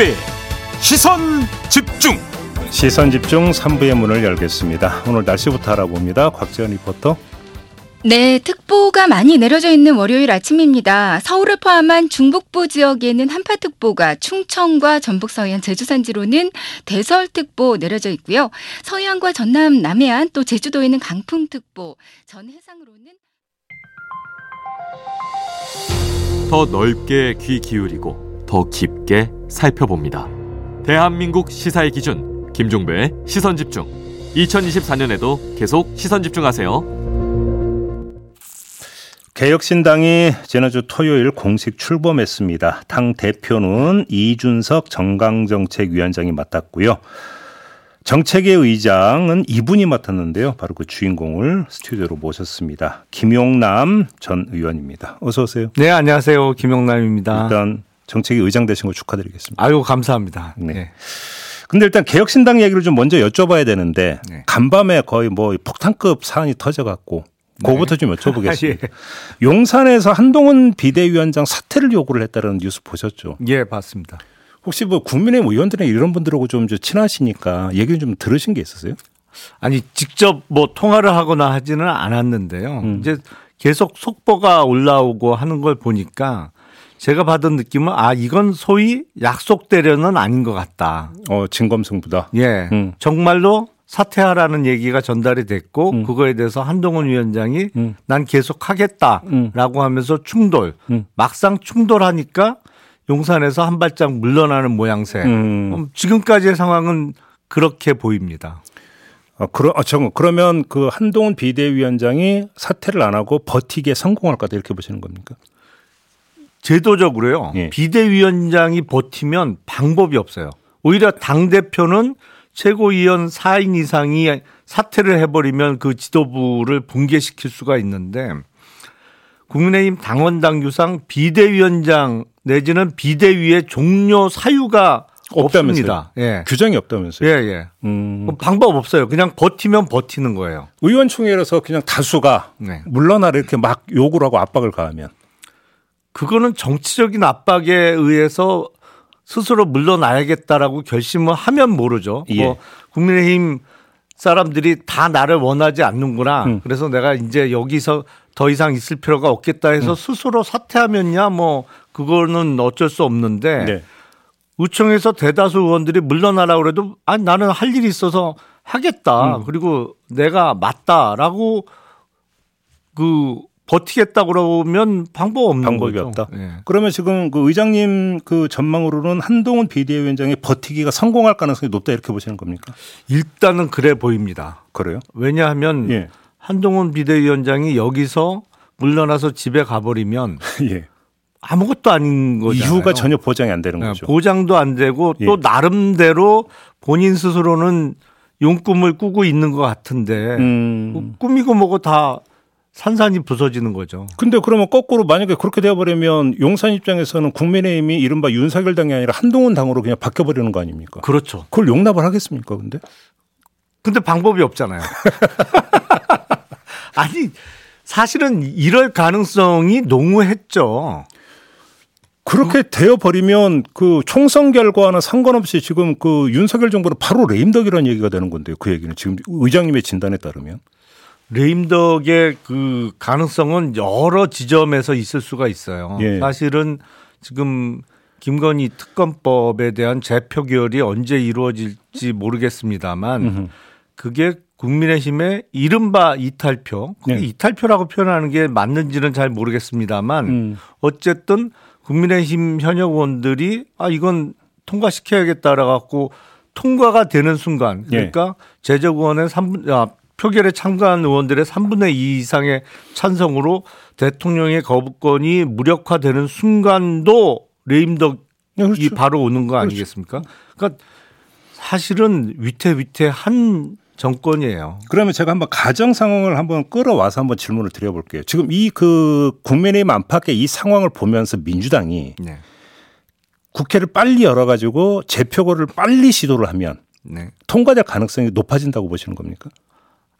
김종배 시선 집중 시선 집중 3부의 문을 열겠습니다. 오늘 날씨부터 알아봅니다. 곽지연 리포터. 네, 특보가 많이 내려져 있는 월요일 아침입니다. 서울을 포함한 중북부 지역에는 한파특보가 충청과 전북 서해안 제주 산지로는 대설특보 내려져 있고요. 서해안과 전남 남해안 또 제주도에는 강풍특보, 전 해상으로는 더 넓게 귀 기울이고 더 깊게 살펴봅니다. 대한민국 시사의 기준 김종배의 시선 집중. 2024년에도 계속 시선 집중하세요. 개혁신당이 지난주 토요일 공식 출범했습니다. 당 대표는 이준석 정강정책위원장이 맡았고요. 정책의 의장은 이분이 맡았는데요. 바로 그 주인공을 스튜디오로 모셨습니다. 김용남 전 의원입니다. 어서 오세요. 네, 안녕하세요. 김용남입니다. 일단 정책의 의장 되신 거 축하드리겠습니다. 아유, 감사합니다. 네. 네. 근데 일단 개혁신당 얘기를 좀 먼저 여쭤봐야 되는데 네. 간밤에 거의 뭐 폭탄급 사안이 터져갖고 그거부터 좀 여쭤보겠습니다. 예. 용산에서 한동훈 비대위원장 사퇴를 요구를 했다는 뉴스 보셨죠? 예, 봤습니다. 혹시 뭐 국민의힘 의원들이나 이런 분들하고 좀 친하시니까 얘기를 좀 들으신 게 있었어요? 아니 직접 뭐 통화를 하거나 하지는 않았는데요. 음. 이제 계속 속보가 올라오고 하는 걸 보니까 제가 받은 느낌은 아 이건 소위 약속대련은 아닌 것 같다. 어 진검승부다. 예, 음. 정말로 사퇴하라는 얘기가 전달이 됐고 음. 그거에 대해서 한동훈 위원장이 음. 난 계속 하겠다라고 음. 하면서 충돌. 음. 막상 충돌하니까 용산에서 한 발짝 물러나는 모양새. 음. 지금까지의 상황은 그렇게 보입니다. 아, 그러, 아, 정, 그러면 그 한동훈 비대위원장이 사퇴를 안 하고 버티기에 성공할 거다 이렇게 보시는 겁니까? 제도적으로요. 예. 비대위원장이 버티면 방법이 없어요. 오히려 당 대표는 최고위원 4인 이상이 사퇴를 해버리면 그 지도부를 붕괴시킬 수가 있는데 국민의힘 당원 당규상 비대위원장 내지는 비대위의 종료 사유가 없습니다. 예. 규정이 없다면서요? 예, 예. 음. 뭐 방법 없어요. 그냥 버티면 버티는 거예요. 의원총회에서 그냥 다수가 네. 물러나라 이렇게 막 요구를 하고 압박을 가하면 그거는 정치적인 압박에 의해서 스스로 물러나야겠다라고 결심을 하면 모르죠. 예. 뭐 국민의힘 사람들이 다 나를 원하지 않는구나. 음. 그래서 내가 이제 여기서 더 이상 있을 필요가 없겠다 해서 음. 스스로 사퇴하면야 뭐 그거는 어쩔 수 없는데 네. 의총에서 대다수 의원들이 물러나라 그래도 아니 나는 할 일이 있어서 하겠다. 음. 그리고 내가 맞다라고 그 버티겠다 그러면 방법 없는 방법이 거죠. 없다. 네. 그러면 지금 그 의장님 그 전망으로는 한동훈 비대위원장이 버티기가 성공할 가능성이 높다 이렇게 보시는 겁니까? 일단은 그래 보입니다. 그래요? 왜냐하면 예. 한동훈 비대위원장이 여기서 물러나서 집에 가버리면 예. 아무것도 아닌 거죠. 이후가 전혀 보장이 안 되는 네, 거죠. 보장도 안 되고 예. 또 나름대로 본인 스스로는 용꿈을 꾸고 있는 것 같은데 음. 뭐 꿈이고 뭐고 다 산산이 부서지는 거죠. 근데 그러면 거꾸로 만약에 그렇게 되어버리면 용산 입장에서는 국민의힘이 이른바 윤석열 당이 아니라 한동훈 당으로 그냥 바뀌어버리는 거 아닙니까? 그렇죠. 그걸 용납을 하겠습니까, 근데? 근데 방법이 없잖아요. 아니, 사실은 이럴 가능성이 농후했죠. 그렇게 되어버리면 그 총선 결과와는 상관없이 지금 그 윤석열 정부는 바로 레임덕이라는 얘기가 되는 건데요. 그 얘기는 지금 의장님의 진단에 따르면. 레임덕의 그 가능성은 여러 지점에서 있을 수가 있어요. 예. 사실은 지금 김건희 특검법에 대한 재표 결이 언제 이루어질지 모르겠습니다만 그게 국민의힘의 이른바 이탈표, 네. 이탈표라고 표현하는 게 맞는지는 잘 모르겠습니다만 음. 어쨌든 국민의힘 현역 의원들이 아 이건 통과시켜야겠다라 갖고 통과가 되는 순간 그러니까 예. 제적 의원의 3분 아, 표결에 참가한 의원들의 3분의 2 이상의 찬성으로 대통령의 거부권이 무력화되는 순간도 레임덕이 네, 그렇죠. 바로 오는 거 그렇죠. 아니겠습니까? 그러니까 사실은 위태위태한 정권이에요. 그러면 제가 한번 가정 상황을 한번 끌어와서 한번 질문을 드려볼게요. 지금 이 그 국민의힘 안팎의 이 상황을 보면서 민주당이 네. 국회를 빨리 열어가지고 재표고를 빨리 시도를 하면 네. 통과될 가능성이 높아진다고 보시는 겁니까?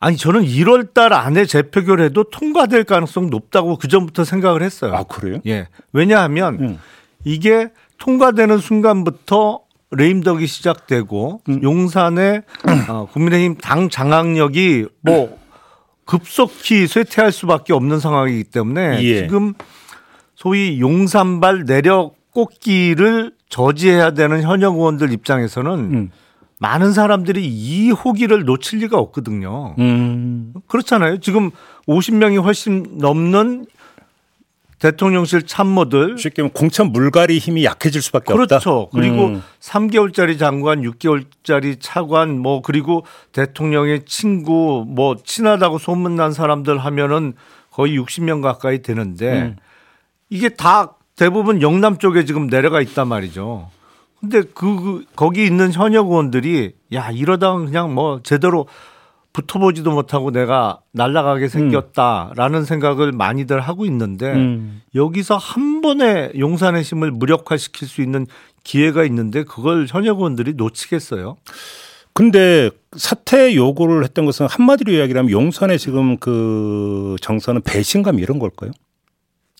아니 저는 1월 달 안에 재표결해도 통과될 가능성 높다고 그 전부터 생각을 했어요. 아 그래요? 예. 왜냐하면 음. 이게 통과되는 순간부터 레임덕이 시작되고 음. 용산의 어, 국민의힘 당 장악력이 뭐 급속히 쇠퇴할 수밖에 없는 상황이기 때문에 예. 지금 소위 용산발 내력 꽂기를 저지해야 되는 현역 의원들 입장에서는 음. 많은 사람들이 이 호기를 놓칠 리가 없거든요. 음. 그렇잖아요. 지금 50명이 훨씬 넘는 대통령실 참모들 쉽게 말하면 공천 물갈이 힘이 약해질 수밖에 그렇죠. 없다. 그렇죠. 그리고 음. 3개월짜리 장관, 6개월짜리 차관 뭐 그리고 대통령의 친구 뭐 친하다고 소문난 사람들 하면은 거의 60명 가까이 되는데 음. 이게 다 대부분 영남 쪽에 지금 내려가 있단 말이죠. 근데 그, 그 거기 있는 현역 의원들이 야 이러다가 그냥 뭐 제대로 붙어보지도 못하고 내가 날라가게 생겼다라는 음. 생각을 많이들 하고 있는데 음. 여기서 한 번에 용산의 힘을 무력화시킬 수 있는 기회가 있는데 그걸 현역 의원들이 놓치겠어요. 근데 사퇴 요구를 했던 것은 한마디로 이야기하면 용산의 지금 그 정서는 배신감 이런 걸까요?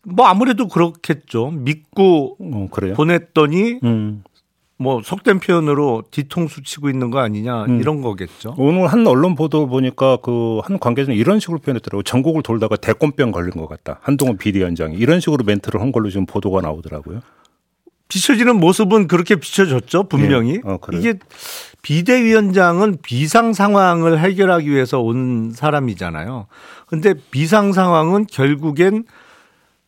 뭐 아무래도 그렇겠죠. 믿고 어, 보냈더니 음. 뭐 속된 표현으로 뒤통수 치고 있는 거 아니냐 음. 이런 거겠죠. 오늘 한 언론 보도 보니까 그 한 관계자는 이런 식으로 표현했더라고요. 전국을 돌다가 대권병 걸린 것 같다. 한동훈 비대위원장이 이런 식으로 멘트를 한 걸로 지금 보도가 나오더라고요. 비춰지는 모습은 그렇게 비춰졌죠. 분명히. 네. 어, 이게 비대위원장은 비상 상황을 해결하기 위해서 온 사람이잖아요. 근데 비상 상황은 결국엔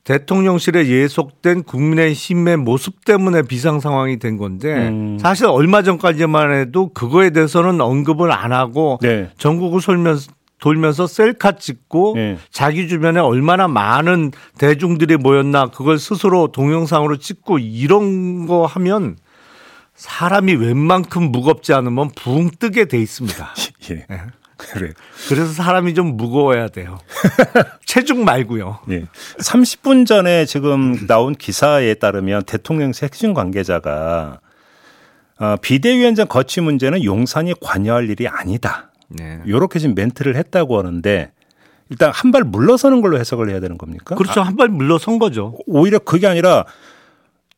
대통령실에 예속된 국민의힘의 모습 때문에 비상 상황이 된 건데 음. 사실 얼마 전까지만 해도 그거에 대해서는 언급을 안 하고 네. 전국을 돌면서 돌면서 셀카 찍고 네. 자기 주변에 얼마나 많은 대중들이 모였나 그걸 스스로 동영상으로 찍고 이런 거 하면 사람이 웬만큼 무겁지 않으면 붕 뜨게 돼 있습니다. 예. 네. 그래. 그래서 사람이 좀 무거워야 돼요. 체중 말고요. 예. 30분 전에 지금 나온 기사에 따르면 대통령실 핵심 관계자가 어, 비대위원장 거취 문제는 용산이 관여할 일이 아니다. 네. 이렇게 지금 멘트를 했다고 하는데 일단 한 발 물러서는 걸로 해석을 해야 되는 겁니까? 그렇죠. 한발 물러선 거죠. 오히려 그게 아니라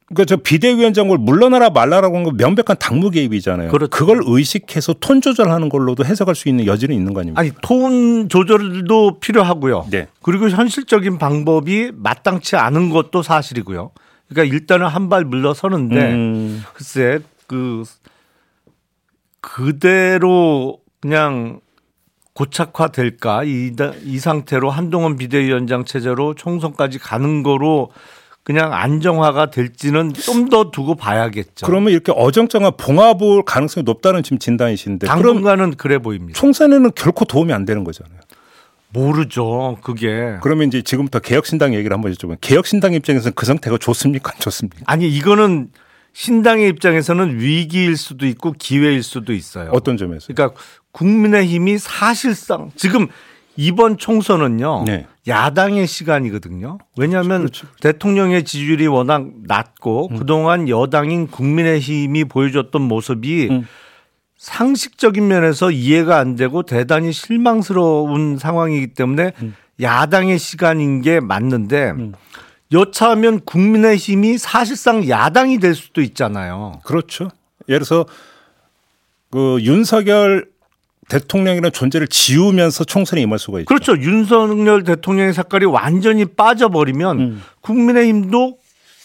그러니까 저 비대위원장을 물러나라 말라라고 하는 건 명백한 당무 개입이잖아요. 그렇죠. 그걸 의식해서 톤 조절하는 걸로도 해석할 수 있는 여지는 있는 거 아닙니까? 아니 톤 조절도 필요하고요. 네. 그리고 현실적인 방법이 마땅치 않은 것도 사실이고요. 그러니까 일단은 한 발 물러서는데 음. 글쎄 그 그대로 그냥 고착화될까 이, 이 상태로 한동훈 비대위원장 체제로 총선까지 가는 거로 그냥 안정화가 될지는 좀 더 두고 봐야겠죠. 그러면 이렇게 어정쩡한 봉합을 가능성이 높다는 지금 진단이신데 당분간은 그래 보입니다. 총선에는 결코 도움이 안 되는 거잖아요. 모르죠. 그게. 그러면 이제 지금부터 개혁신당 얘기를 한번 여쭤보면 개혁신당 입장에서는 그 상태가 좋습니까? 안 좋습니까? 아니 이거는 신당의 입장에서는 위기일 수도 있고 기회일 수도 있어요. 어떤 점에서? 그러니까 국민의 힘이 사실상 지금 이번 총선은요. 네. 야당의 시간이거든요. 왜냐하면 그렇죠. 대통령의 지지율이 워낙 낮고 음. 그동안 여당인 국민의힘이 보여줬던 모습이 음. 상식적인 면에서 이해가 안 되고 대단히 실망스러운 상황이기 때문에 음. 야당의 시간인 게 맞는데 음. 여차하면 국민의힘이 사실상 야당이 될 수도 있잖아요. 그렇죠. 예를 들어서 그 윤석열 대통령이라는 존재를 지우면서 총선에 임할 수가 있죠. 그렇죠. 윤석열 대통령의 색깔이 완전히 빠져버리면 음. 국민의힘도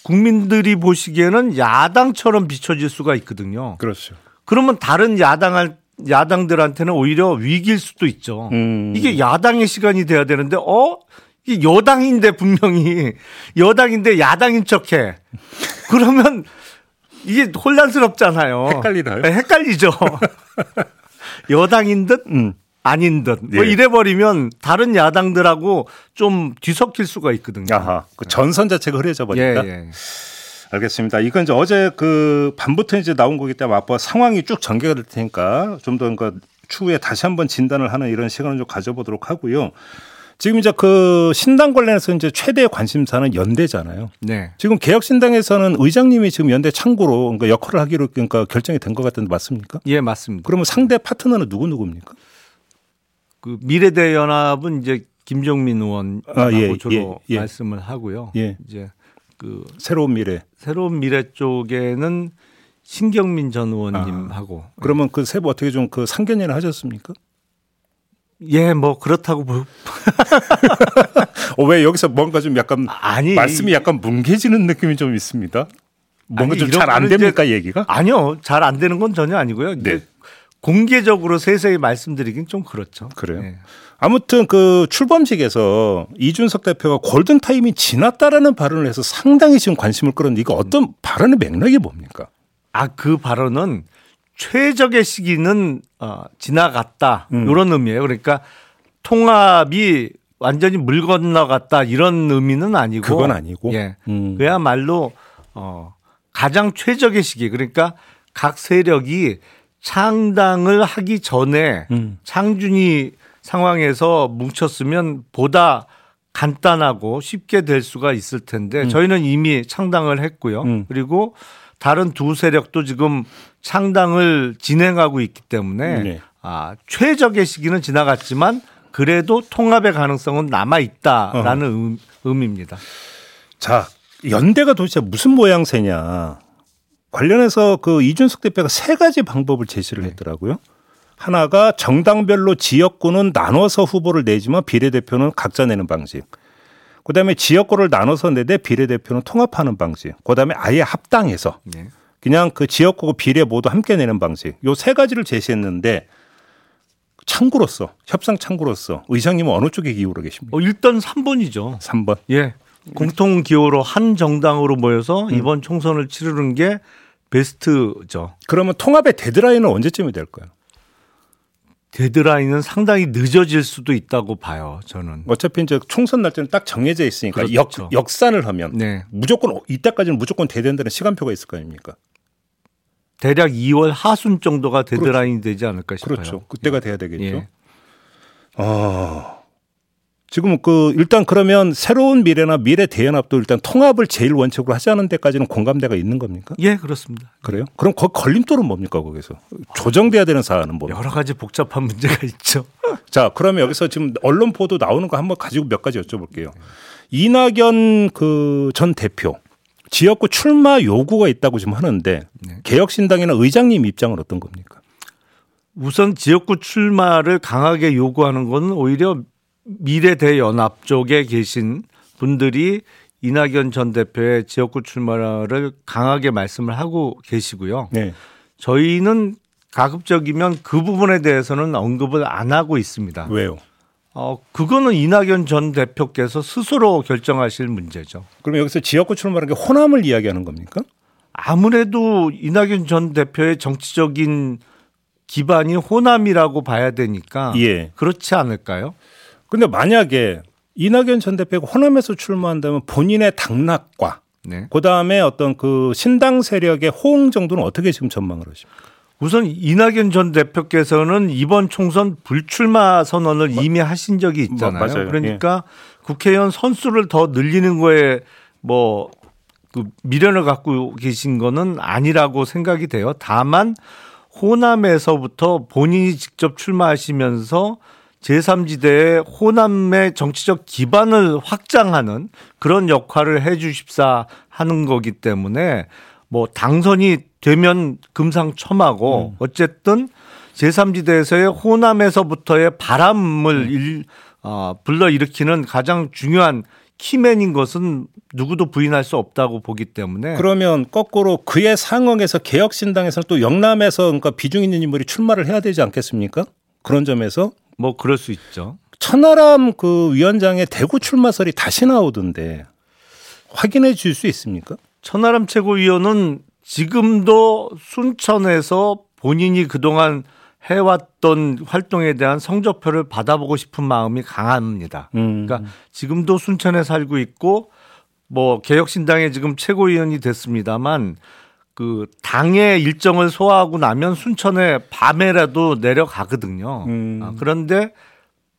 국민들이 보시기에는 야당처럼 비춰질 수가 있거든요. 그렇죠. 그러면 다른 야당할 야당들한테는 오히려 위기일 수도 있죠. 음. 이게 야당의 시간이 돼야 되는데 어 이게 여당인데 분명히 여당인데 야당인 척해. 그러면 이게 혼란스럽잖아요. 헷갈리나요? 네, 헷갈리죠. 여당인 듯 음. 아닌 듯. 뭐 예. 이래버리면 다른 야당들하고 좀 뒤섞일 수가 있거든요. 아하. 그 전선 자체가 흐려져 버리니까. 예, 예. 알겠습니다. 이건 이제 어제 그 밤부터 이제 나온 거기 때문에 앞으로 상황이 쭉 전개가 될 테니까 좀더 그러니까 추후에 다시 한번 진단을 하는 이런 시간을 좀 가져보도록 하고요. 지금 이제 그 신당 관련해서 이제 최대 관심사는 연대잖아요. 네. 지금 개혁신당에서는 의장님이 지금 연대 창구로 그러니까 역할을 하기로 그러니까 결정이 된 것 같은데 맞습니까? 예, 맞습니다. 그러면 상대 파트너는 누구 누구입니까? 그 미래대연합은 이제 김종민 의원하고 아, 예, 주로 예, 예. 말씀을 하고요. 예. 이제 그 새로운 미래 새로운 미래 쪽에는 신경민 전 의원님하고 아, 그러면 그 세부 어떻게 좀 그 상견례를 하셨습니까? 예, 뭐 그렇다고 보... 어, 왜 여기서 뭔가 좀 약간 아니 말씀이 약간 뭉개지는 느낌이 좀 있습니다. 뭔가 좀 잘 안 됩니까 이제... 얘기가? 아니요, 잘 안 되는 건 전혀 아니고요. 네. 공개적으로 세세히 말씀드리긴 좀 그렇죠. 그래요. 네. 아무튼 그 출범식에서 이준석 대표가 골든 타임이 지났다라는 발언을 해서 상당히 지금 관심을 끌었는데 이거 어떤 발언의 맥락이 뭡니까? 아, 그 발언은 최적의 시기는 어, 지나갔다. 음. 이런 의미예요. 그러니까 통합이 완전히 물 건너갔다 이런 의미는 아니고 그건 아니고 예. 음. 그야말로 어 가장 최적의 시기 그러니까 각 세력이 창당을 하기 전에 음. 창준이 상황에서 뭉쳤으면 보다 간단하고 쉽게 될 수가 있을 텐데 음. 저희는 이미 창당을 했고요. 음. 그리고 다른 두 세력도 지금 창당을 진행하고 있기 때문에 네. 아, 최적의 시기는 지나갔지만 그래도 통합의 가능성은 남아 있다라는 어. 의미입니다. 자, 연대가 도대체 무슨 모양새냐. 관련해서 그 이준석 대표가 세 가지 방법을 제시를 네. 했더라고요. 하나가 정당별로 지역구는 나눠서 후보를 내지만 비례대표는 각자 내는 방식. 그다음에 지역구를 나눠서 내되 비례대표는 통합하는 방식. 그다음에 아예 합당해서 네. 그냥 그 지역구 비례 모두 함께 내는 방식. 요 세 가지를 제시했는데 창구로서 협상 창구로서 의장님은 어느 쪽에 기울어 계십니까? 어, 일단 3번이죠. 3번. 예. 공통 기호로 한 정당으로 모여서 음. 이번 총선을 치르는 게 베스트죠. 그러면 통합의 데드라인은 언제쯤이 될까요? 데드라인은 상당히 늦어질 수도 있다고 봐요. 저는. 어차피 이제 총선 날짜는 딱 정해져 있으니까 그렇죠. 역, 역산을 하면 네. 무조건 이때까지는 무조건 돼된다는 시간표가 있을 거 아닙니까? 대략 2월 하순 정도가 데드라인이 그렇죠. 되지 않을까 싶어요. 그렇죠. 그때가 예. 돼야 되겠죠. 예. 아. 지금 그 일단 그러면 새로운 미래나 미래 대연합도 일단 통합을 제일 원칙으로 하자는 데까지는 공감대가 있는 겁니까? 예, 그렇습니다. 그래요? 그럼 그 걸림돌은 뭡니까 거기서 조정돼야 되는 사안은 뭡니까? 여러 가지 복잡한 문제가 있죠. 자, 그러면 여기서 지금 언론 보도 나오는 거 한번 가지고 몇 가지 여쭤볼게요. 이낙연 그 전 대표 지역구 출마 요구가 있다고 지금 하는데 네. 개혁신당이나 의장님 입장은 어떤 겁니까? 우선 지역구 출마를 강하게 요구하는 것은 오히려 미래대연합 쪽에 계신 분들이 이낙연 전 대표의 지역구 출마를 강하게 말씀을 하고 계시고요. 네. 저희는 가급적이면 그 부분에 대해서는 언급을 안 하고 있습니다. 왜요? 어, 그거는 이낙연 전 대표께서 스스로 결정하실 문제죠. 그럼 여기서 지역구 출마라는 게 호남을 이야기하는 겁니까? 아무래도 이낙연 전 대표의 정치적인 기반이 호남이라고 봐야 되니까 예. 그렇지 않을까요? 근데 만약에 이낙연 전 대표가 호남에서 출마한다면 본인의 당락과 네. 그다음에 어떤 그 신당 세력의 호응 정도는 어떻게 지금 전망을 하십니까? 우선 이낙연 전 대표께서는 이번 총선 불출마 선언을 뭐, 이미 하신 적이 있잖아요. 뭐, 그러니까 예. 국회의원 선수를 더 늘리는 거에 뭐 그 미련을 갖고 계신 거는 아니라고 생각이 돼요. 다만 호남에서부터 본인이 직접 출마하시면서 제3지대의 호남의 정치적 기반을 확장하는 그런 역할을 해 주십사 하는 거기 때문에 뭐 당선이 되면 금상첨화고 음. 어쨌든 제3지대에서의 호남에서부터의 바람을 음. 일, 어, 불러일으키는 가장 중요한 키맨인 것은 누구도 부인할 수 없다고 보기 때문에 그러면 거꾸로 그의 상황에서 개혁신당에서는 또 영남에서 그러니까 비중 있는 인물이 출마를 해야 되지 않겠습니까? 그런 점에서 뭐 그럴 수 있죠. 천하람 그 위원장의 대구 출마설이 다시 나오던데 확인해 줄 수 있습니까? 천하람 최고위원은 지금도 순천에서 본인이 그동안 해왔던 활동에 대한 성적표를 받아보고 싶은 마음이 강합니다. 음. 그러니까 지금도 순천에 살고 있고 뭐 개혁신당의 지금 최고위원이 됐습니다만 그 당의 일정을 소화하고 나면 순천에 밤에라도 내려가거든요. 음. 아, 그런데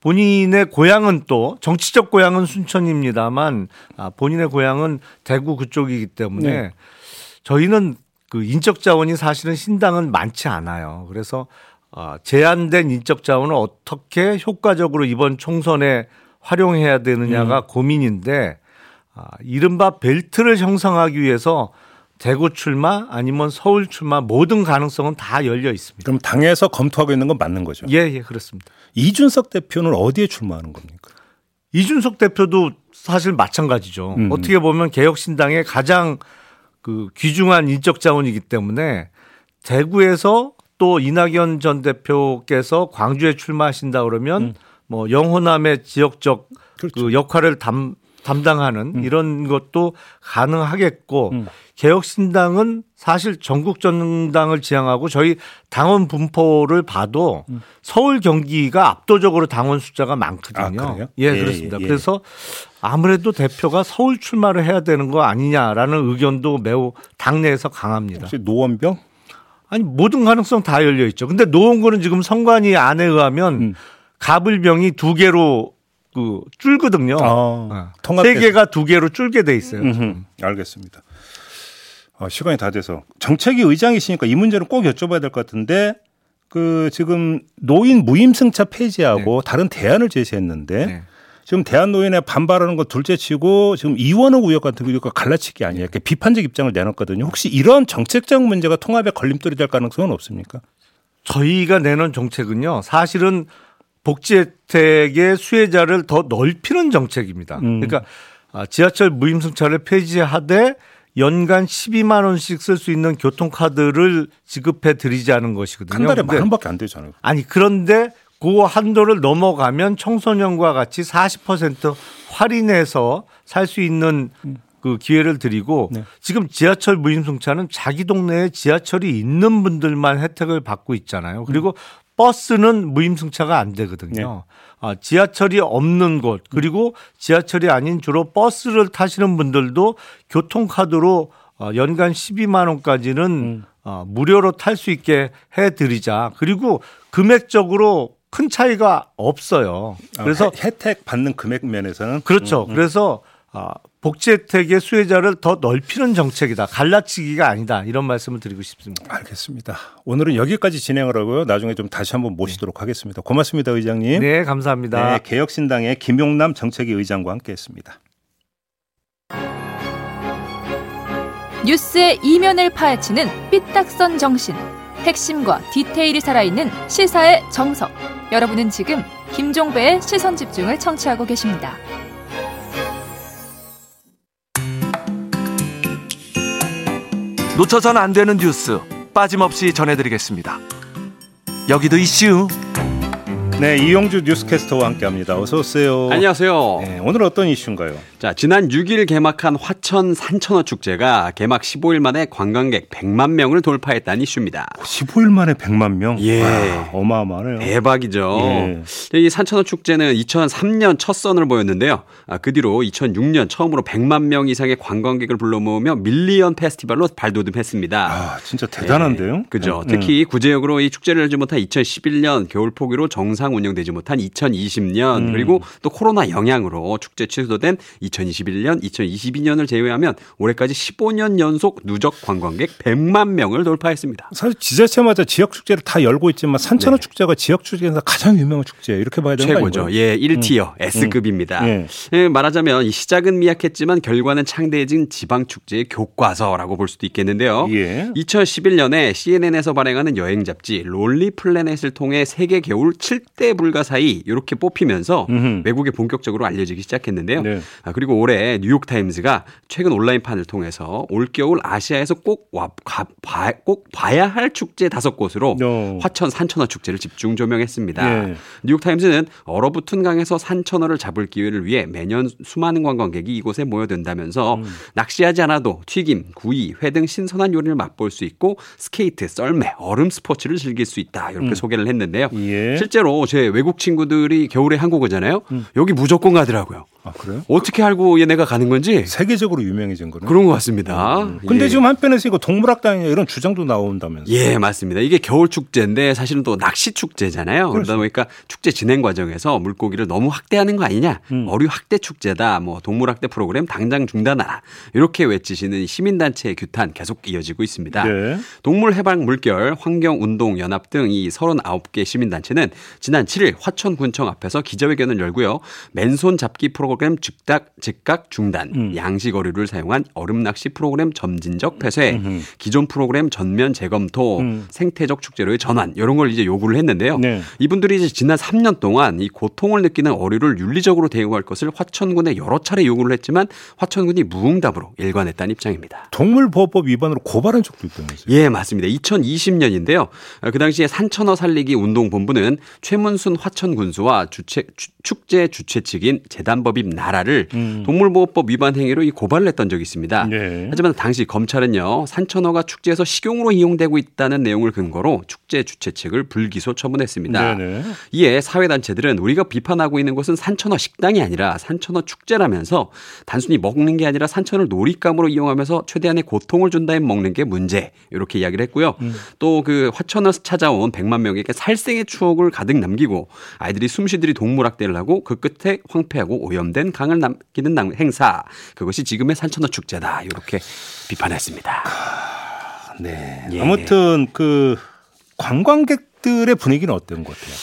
본인의 고향은 또 정치적 고향은 순천입니다만 아, 본인의 고향은 대구 그쪽이기 때문에 네. 저희는 그 인적 자원이 사실은 신당은 많지 않아요. 그래서 어, 제한된 인적 자원을 어떻게 효과적으로 이번 총선에 활용해야 되느냐가 음. 고민인데 아, 이른바 벨트를 형성하기 위해서 대구 출마 아니면 서울 출마 모든 가능성은 다 열려 있습니다. 그럼 당에서 검토하고 있는 건 맞는 거죠? 예, 예, 그렇습니다. 이준석 대표는 어디에 출마하는 겁니까? 이준석 대표도 사실 마찬가지죠. 음. 어떻게 보면 개혁신당의 가장 그 귀중한 인적 자원이기 때문에 대구에서 또 이낙연 전 대표께서 광주에 출마하신다 그러면 음. 뭐 영호남의 지역적 그렇죠. 그 역할을 담, 담당하는 음. 이런 것도 가능하겠고 음. 개혁신당은 사실 전국 전당을 지향하고 저희 당원 분포를 봐도 음. 서울 경기가 압도적으로 당원 숫자가 많거든요. 아, 예, 예, 그렇습니다. 예, 예. 그래서 아무래도 대표가 서울 출마를 해야 되는 거 아니냐라는 의견도 매우 당내에서 강합니다. 혹시 노원병? 아니 모든 가능성 다 열려 있죠. 근데 노원구는 지금 선관위 안에 의하면 음. 가불병이 두 개로 그 줄거든요. 아, 네. 세 개가 두 개로 줄게 돼 있어요. 음흠, 알겠습니다. 어, 시간이 다 돼서 정책위 의장이시니까 이 문제는 꼭 여쭤봐야 될 것 같은데 그 지금 노인 무임승차 폐지하고 네. 다른 대안을 제시했는데 네. 지금 대한노인에 반발하는 거 둘째치고 지금 이원호 의혹 같은 경우가 갈라치기 아니에요. 이렇게 비판적 입장을 내놨거든요. 혹시 이런 정책적 문제가 통합의 걸림돌이 될 가능성은 없습니까? 저희가 내놓은 정책은요. 사실은 복지 혜택의 수혜자를 더 넓히는 정책입니다. 음. 그러니까 아, 지하철 무임승차를 폐지하되 연간 12만 원씩 쓸 수 있는 교통카드를 지급해 드리자는 것이거든요. 한 달에 만 원밖에 안 되잖아요. 아니 그런데 그 한도를 넘어가면 청소년과 같이 40% 할인해서 살 수 있는 그 기회를 드리고 네. 지금 지하철 무임승차는 자기 동네에 지하철이 있는 분들만 혜택을 받고 있잖아요. 그리고 버스는 무임승차가 안 되거든요. 네. 아, 지하철이 없는 곳 그리고 지하철이 아닌 주로 버스를 타시는 분들도 교통카드로 어, 연간 12만 원까지는 음. 어, 무료로 탈 수 있게 해드리자. 그리고 금액적으로 큰 차이가 없어요. 아, 그래서 아, 혜택 받는 금액 면에서는 그렇죠. 음, 음. 그래서 아, 복지 혜택의 수혜자를 더 넓히는 정책이다. 갈라치기가 아니다. 이런 말씀을 드리고 싶습니다. 알겠습니다. 오늘은 여기까지 진행을 하고요. 나중에 좀 다시 한번 모시도록 네. 하겠습니다. 고맙습니다, 의장님. 네, 감사합니다. 네, 개혁신당의 김용남 정책위 의장과 함께했습니다. 뉴스의 이면을 파헤치는 삐딱선 정신. 핵심과 디테일이 살아있는 시사의 정석. 여러분은 지금 김종배의 시선 집중을 청취하고 계십니다. 놓쳐선 안 되는 뉴스 빠짐없이 전해드리겠습니다. 여기도 이슈. 네, 이용주 뉴스캐스터와 함께합니다. 어서 오세요. 안녕하세요. 네, 오늘 어떤 이슈인가요? 자, 지난 6일 개막한 화천 산천어 축제가 개막 15일 만에 관광객 100만 명을 돌파했다는 이슈입니다. 15일 만에 100만 명? 예. 와, 어마어마하네요. 대박이죠. 예. 이 산천어 축제는 2003년 첫 선을 보였는데요. 아, 그 뒤로 2006년 처음으로 100만 명 이상의 관광객을 불러 모으며 밀리언 페스티벌로 발돋움했습니다. 아, 진짜 대단한데요? 예. 그죠. 네. 특히 구제역으로 이 축제를 열지 못한 2011년 겨울 포기로 정상 운영되지 못한 2020년 음. 그리고 또 코로나 영향으로 축제 취소된 2021년, 2022년을 제외하면 올해까지 15년 연속 누적 관광객 100만 명을 돌파했습니다. 사실 지자체마다 지역 축제를 다 열고 있지만 산천어 네. 축제가 지역 축제에서 가장 유명한 축제 이렇게 봐야 되는 최고죠. 거죠. 예, 1 tier 음. S급입니다. 음. 예. 말하자면 이 시작은 미약했지만 결과는 창대해진 지방 축제의 교과서라고 볼 수도 있겠는데요. 예. 2011년에 CNN에서 발행하는 여행 잡지 론리 플래닛을 통해 세계 겨울 7대 불가사의 이렇게 뽑히면서 음흠. 외국에 본격적으로 알려지기 시작했는데요. 네. 아, 그리고 올해 뉴욕 타임즈가 최근 온라인판을 통해서 올겨울 아시아에서 꼭, 와, 가, 봐, 꼭 봐야 할 축제 다섯 곳으로 어. 화천 산천어 축제를 집중 조명했습니다. 네. 뉴욕 타임즈는 얼어붙은 강에서 산천어를 잡을 기회를 위해 매년 수많은 관광객이 이곳에 모여든다면서 음. 낚시하지 않아도 튀김, 구이, 회 등 신선한 요리를 맛볼 수 있고 스케이트, 썰매, 얼음 스포츠를 즐길 수 있다 이렇게 음. 소개를 했는데요. 예. 실제로 제 외국 친구들이 겨울에 한국 오잖아요. 음. 여기 무조건 가더라고요. 아, 그래요? 어떻게 알고 얘네가 가는 건지 세계적으로 유명해진 거는 그런 것 같습니다. 음. 근데 예. 지금 한편에서 이거 동물 학대다 이런 주장도 나온다면서요? 예, 맞습니다. 이게 겨울 축제인데 사실은 또 낚시 축제잖아요. 그렇죠. 그러다 보니까 축제 진행 과정에서 물고기를 너무 확대하는 거 아니냐? 음. 어류 확대 축제다. 뭐 동물 확대 프로그램 당장 중단하라. 이렇게 외치시는 시민단체의 규탄 계속 이어지고 있습니다. 네. 동물 해방 물결 환경 운동 연합 등 이 39개 시민단체는 지난 7일 화천군청 앞에서 기자회견을 열고요. 맨손 잡기 프로그램 프로그램 즉각 즉각 중단, 음. 양식 어류를 사용한 얼음 낚시 프로그램 점진적 폐쇄, 음흠. 기존 프로그램 전면 재검토, 음. 생태적 축제로의 전환 이런 걸 이제 요구를 했는데요. 네. 이분들이 이제 지난 3년 동안 이 고통을 느끼는 어류를 윤리적으로 대우할 것을 화천군에 여러 차례 요구를 했지만 화천군이 무응답으로 일관했다는 입장입니다. 동물보호법 위반으로 고발한 적도 있다면서요? 예, 맞습니다. 2020년인데요. 그 당시에 산천어 살리기 운동본부는 최문순 화천군수와 주최, 축제 주최 측인 재단법인 나라를 음. 동물보호법 위반 행위로 이 고발을 했던 적이 있습니다. 네. 하지만 당시 검찰은요 산천어가 축제에서 식용으로 이용되고 있다는 내용을 근거로 축제 주최 측을 불기소 처분했습니다. 네네. 이에 사회 단체들은 우리가 비판하고 있는 것은 산천어 식당이 아니라 산천어 축제라면서 단순히 먹는 게 아니라 산천을 놀잇감으로 이용하면서 최대한의 고통을 준다면 먹는 게 문제 이렇게 이야기를 했고요. 음. 또그 화천어에서 찾아온 100만 명에게 살생의 추억을 가득 남기고 아이들이 숨쉬들이 동물학대를 하고 그 끝에 황폐하고 오염 된 강을 남기는 행사 그것이 지금의 산천어 축제다 이렇게 비판했습니다. 네. 예. 아무튼 그 관광객 들의 분위기는 어떤 것 같아요?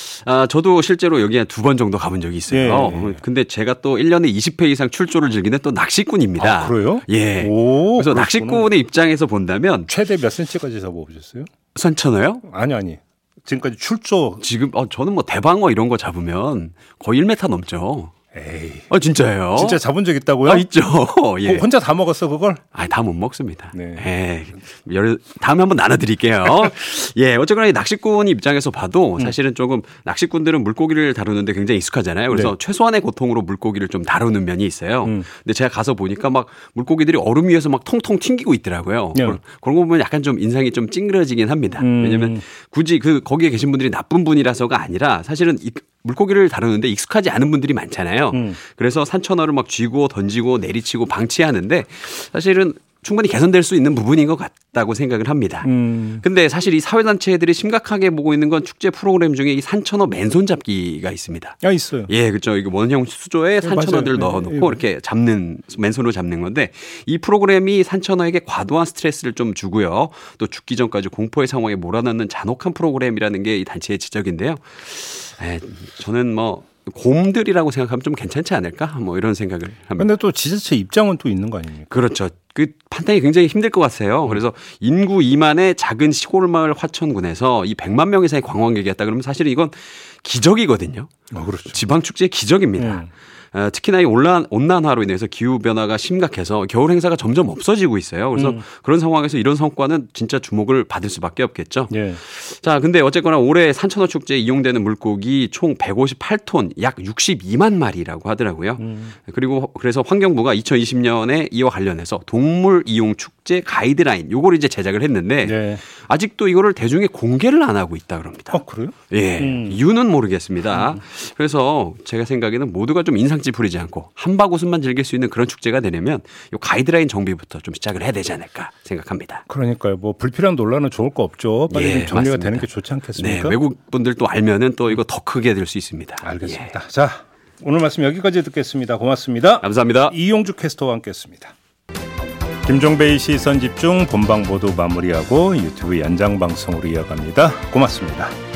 아, 저도 실제로 여기 한 두 번 정도 가본 적이 있어요. 예. 근데 제가 또 1년에 20회 이상 출조를 즐기는 또 낚시꾼입니다. 아, 그래요? 예. 오, 그래서 그렇구나. 낚시꾼의 입장에서 본다면 최대 몇 센치까지 잡아보셨어요? 산천어요? 아니 아니. 지금까지 출조 지금 어 저는 뭐 대방어 이런 거 잡으면 거의 1m 넘죠. 에이. 아 진짜예요? 진짜 잡은 적 있다고요? 아 있죠. 예. 혼자 다 먹었어 그걸? 아다 못 먹습니다. 네. 예. 열 다음에 한번 나눠드릴게요. 예. 어쨌거나 낚시꾼 입장에서 봐도 음. 사실은 조금 낚시꾼들은 물고기를 다루는데 굉장히 익숙하잖아요. 그래서 네. 최소한의 고통으로 물고기를 좀 다루는 면이 있어요. 음. 근데 제가 가서 보니까 막 물고기들이 얼음 위에서 막 통통 튕기고 있더라고요. 네. 그런, 그런 거 보면 약간 좀 인상이 좀 찡그러지긴 합니다. 음. 왜냐면 굳이 그 거기에 계신 분들이 나쁜 분이라서가 아니라 사실은 이, 물고기를 다루는데 익숙하지 않은 분들이 많잖아요. 음. 그래서 산천어를 막 쥐고 던지고 내리치고 방치하는데 사실은 충분히 개선될 수 있는 부분인 것 같다고 생각을 합니다. 음. 근데 사실 이 사회단체들이 심각하게 보고 있는 건 축제 프로그램 중에 이 산천어 맨손 잡기가 있습니다. 아, 있어요. 예, 그렇죠. 이거 원형 수조에 네, 산천어들 네, 넣어놓고 네, 이렇게 잡는, 맨손으로 잡는 건데 이 프로그램이 산천어에게 과도한 스트레스를 좀 주고요. 또 죽기 전까지 공포의 상황에 몰아넣는 잔혹한 프로그램이라는 게 이 단체의 지적인데요. 에, 저는 뭐 곰들이라고 생각하면 좀 괜찮지 않을까? 뭐 이런 생각을 합니다. 근데 또 지자체 입장은 또 있는 거 아닙니까? 그렇죠. 그 판단이 굉장히 힘들 것 같아요. 그래서 인구 2만의 작은 시골 마을 화천군에서 이 100만 명 이상의 관광객이 왔다 그러면 사실은 이건 기적이거든요. 아, 그렇죠. 지방 축제의 기적입니다. 음. 어, 특히나 이 온난, 온난화로 인해서 기후 변화가 심각해서 겨울 행사가 점점 없어지고 있어요. 그래서 음. 그런 상황에서 이런 성과는 진짜 주목을 받을 수밖에 없겠죠. 예. 자, 근데 어쨌거나 올해 산천어 축제에 이용되는 물고기 총 158톤, 약 62만 마리라고 하더라고요. 음. 그리고 그래서 환경부가 2020년에 이와 관련해서 동물 이용 축제 가이드라인 요걸 이제 제작을 했는데 네. 아직도 이거를 대중에 공개를 안 하고 있다 그럽니다. 아, 그래요? 예. 음. 이유는 모르겠습니다. 음. 그래서 제가 생각에는 모두가 좀 인상 찌푸리지 않고 한박 웃음만 즐길 수 있는 그런 축제가 되려면 이 가이드라인 정비부터 좀 시작을 해야 되지 않을까 생각합니다. 그러니까요. 뭐 불필요한 논란은 좋을 거 없죠. 빨리 예, 좀 정리가 맞습니다. 되는 게 좋지 않겠습니까? 네, 외국 분들도 알면은 또 이거 더 크게 될 수 있습니다. 알겠습니다. 예. 자, 오늘 말씀 여기까지 듣겠습니다. 고맙습니다. 감사합니다. 이용주 캐스터와 함께했습니다. 김종배의 시선 집중 본방 모두 마무리하고 유튜브 연장 방송으로 이어갑니다. 고맙습니다.